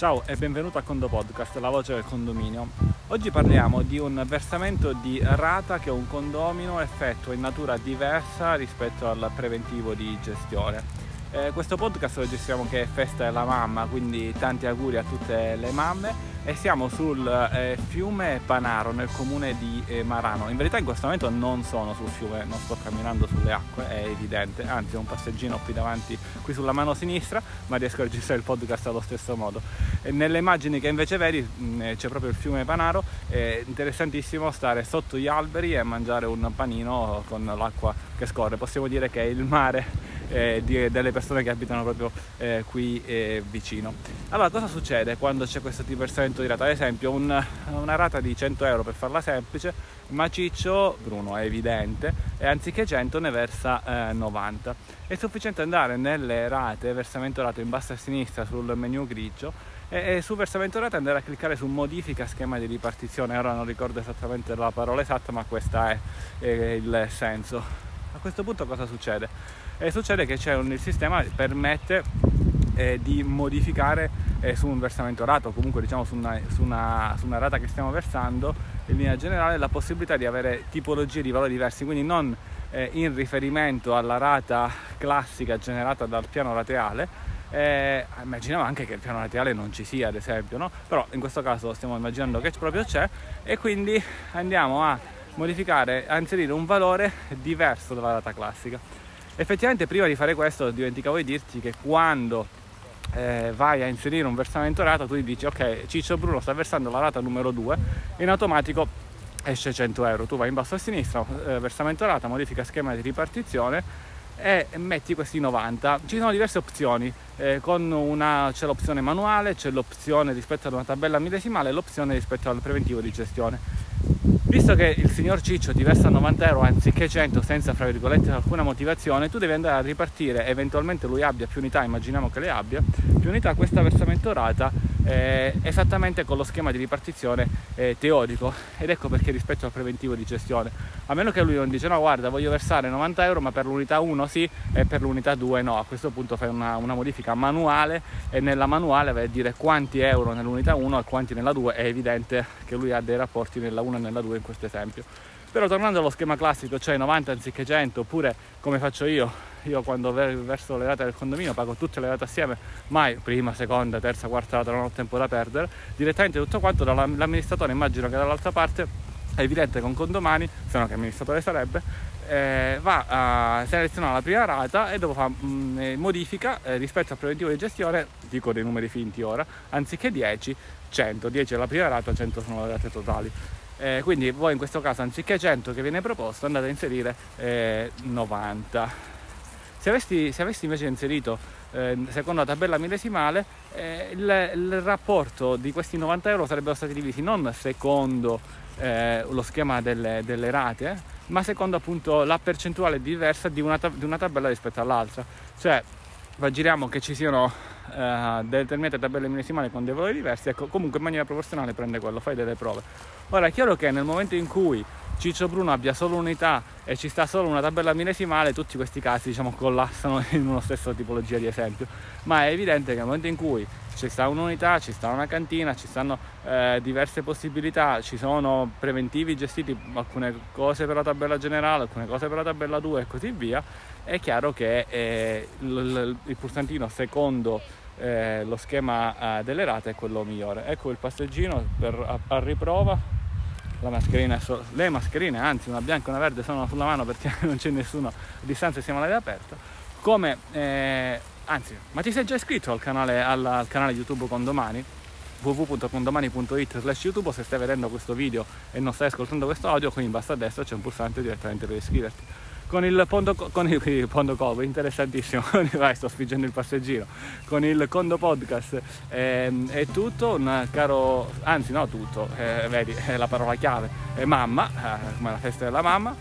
Ciao e benvenuto a Condo Podcast, la voce del condominio. Oggi parliamo di un versamento di rata che un condomino effettua in natura diversa rispetto al preventivo di gestione. Eh, questo podcast lo gestiamo che è festa della mamma, quindi tanti auguri a tutte le mamme e siamo sul eh, fiume Panaro nel comune di eh, Marano. In verità in questo momento non sono sul fiume, non sto camminando sulle acque, è evidente, anzi ho un passeggino qui davanti, qui sulla mano sinistra, ma riesco a registrare il podcast allo stesso modo. E nelle immagini che invece vedi mh, mm, eh, c'è proprio il fiume Panaro, è interessantissimo stare sotto gli alberi e mangiare un panino con l'acqua che scorre. Possiamo dire che è il mare eh, di, delle persone che abitano proprio eh, qui eh, vicino. Allora, cosa succede quando c'è questo tipo di rata? Ad esempio, un, una rata di 100 euro per farla semplice, ma Ciccio, Bruno è evidente, e anziché 100 ne versa 90. Eh, è sufficiente andare nelle rate, versamento rate in basso a sinistra sul menu grigio e, e su versamento rate andare a cliccare su modifica schema di ripartizione. Ora non ricordo esattamente la parola esatta, ma questo è, è il senso. A questo punto cosa succede? E succede che un, il sistema permette eh, di modificare eh, su un versamento rato comunque diciamo su una, su, una, su una, rata che stiamo versando in linea generale la possibilità di avere tipologie di valori diversi quindi non eh, in riferimento alla rata classica generata dal piano rateale eh, immaginiamo anche che il piano rateale non ci sia ad esempio no? però in questo caso stiamo immaginando che proprio c'è e quindi andiamo a modificare a inserire un valore diverso dalla rata classica. Effettivamente prima di fare questo dimenticavo di dirti che quando eh, vai a inserire un versamento rata tu gli dici ok Ciccio Bruno sta versando la rata numero 2 in automatico esce 100 euro. Tu vai in basso a sinistra eh, versamento rata modifica schema di ripartizione e metti questi 90 ci sono diverse opzioni. Eh, una, c'è l'opzione manuale c'è l'opzione rispetto ad una tabella millesimale e l'opzione rispetto al preventivo di gestione Visto che il signor Ciccio ti versa 90 euro anziché 100 senza fra virgolette alcuna motivazione, tu devi andare a ripartire, eventualmente lui abbia più unità, immaginiamo che le abbia, più unità questa versamento rata eh, esattamente con lo schema di ripartizione eh, teorico ed ecco perché rispetto al preventivo di gestione. A meno che lui non dice no guarda voglio versare 90 euro ma per l'unità 1 sì e per l'unità 2 no. A questo punto fai una, una modifica manuale e nella manuale vai a dire quanti euro nell'unità 1 e quanti nella 2 è evidente che lui ha dei rapporti nella 1 e nella 2 in questo esempio però tornando allo schema classico cioè 90 anziché 100 oppure come faccio io io quando verso le rate del condominio pago tutte le rate assieme, mai prima, seconda, terza, quarta rata, non ho tempo da perdere, direttamente tutto quanto dall'amministratore immagino che dall'altra parte è evidente con condomani, se no che amministratore sarebbe, eh, va a selezionare la prima rata e dopo fa mh, mm, eh, modifica eh, rispetto al preventivo di gestione, dico dei numeri finti ora, anziché 10, 100, 10 è la prima rata, 100 sono le rate totali. Eh, quindi voi in questo caso anziché 100 che viene proposto andate a inserire 90 eh, se avessi, se avessi invece inserito eh, secondo la tabella millesimale eh, il, il, rapporto di questi 90 euro sarebbero stati divisi non secondo eh, lo schema delle, delle rate, eh, ma secondo appunto la percentuale diversa di una, di una tabella rispetto all'altra. Cioè, immaginiamo che ci siano eh, determinate tabelle millesimali con dei valori diversi, ecco, comunque in maniera proporzionale prende quello, fai delle prove. Ora è chiaro che nel momento in cui Ciccio Bruno abbia solo unità e ci sta solo una tabella millesimale, tutti questi casi diciamo collassano in una stessa tipologia di esempio. Ma è evidente che nel momento in cui ci sta un'unità, ci sta una cantina, ci stanno eh, diverse possibilità, ci sono preventivi gestiti alcune cose per la tabella generale, alcune cose per la tabella 2 e così via, è chiaro che eh, il, il pulsantino secondo eh, lo schema eh, delle rate è quello migliore. Ecco il passeggino per, a, a riprova mascherina le mascherine, anzi una bianca e una verde sono sulla mano perché non c'è nessuno a distanza e siamo all'aria aperta. Come, eh, anzi, ma ti sei già iscritto al canale, al, al canale YouTube Condomani? www.condomani.it slash youtube se stai vedendo questo video e non stai ascoltando questo audio qui in basso a destra c'è un pulsante direttamente per iscriverti con il Pondo, con il, il Pondo Covo, interessantissimo, vai sto spingendo il passeggino, con il Condo Podcast eh, è tutto, un caro, anzi no tutto, eh, vedi, è la parola chiave, è mamma, eh, come la festa della mamma,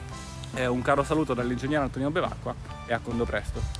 un caro saluto dall'ingegnere Antonio Bevacqua e a Condo presto.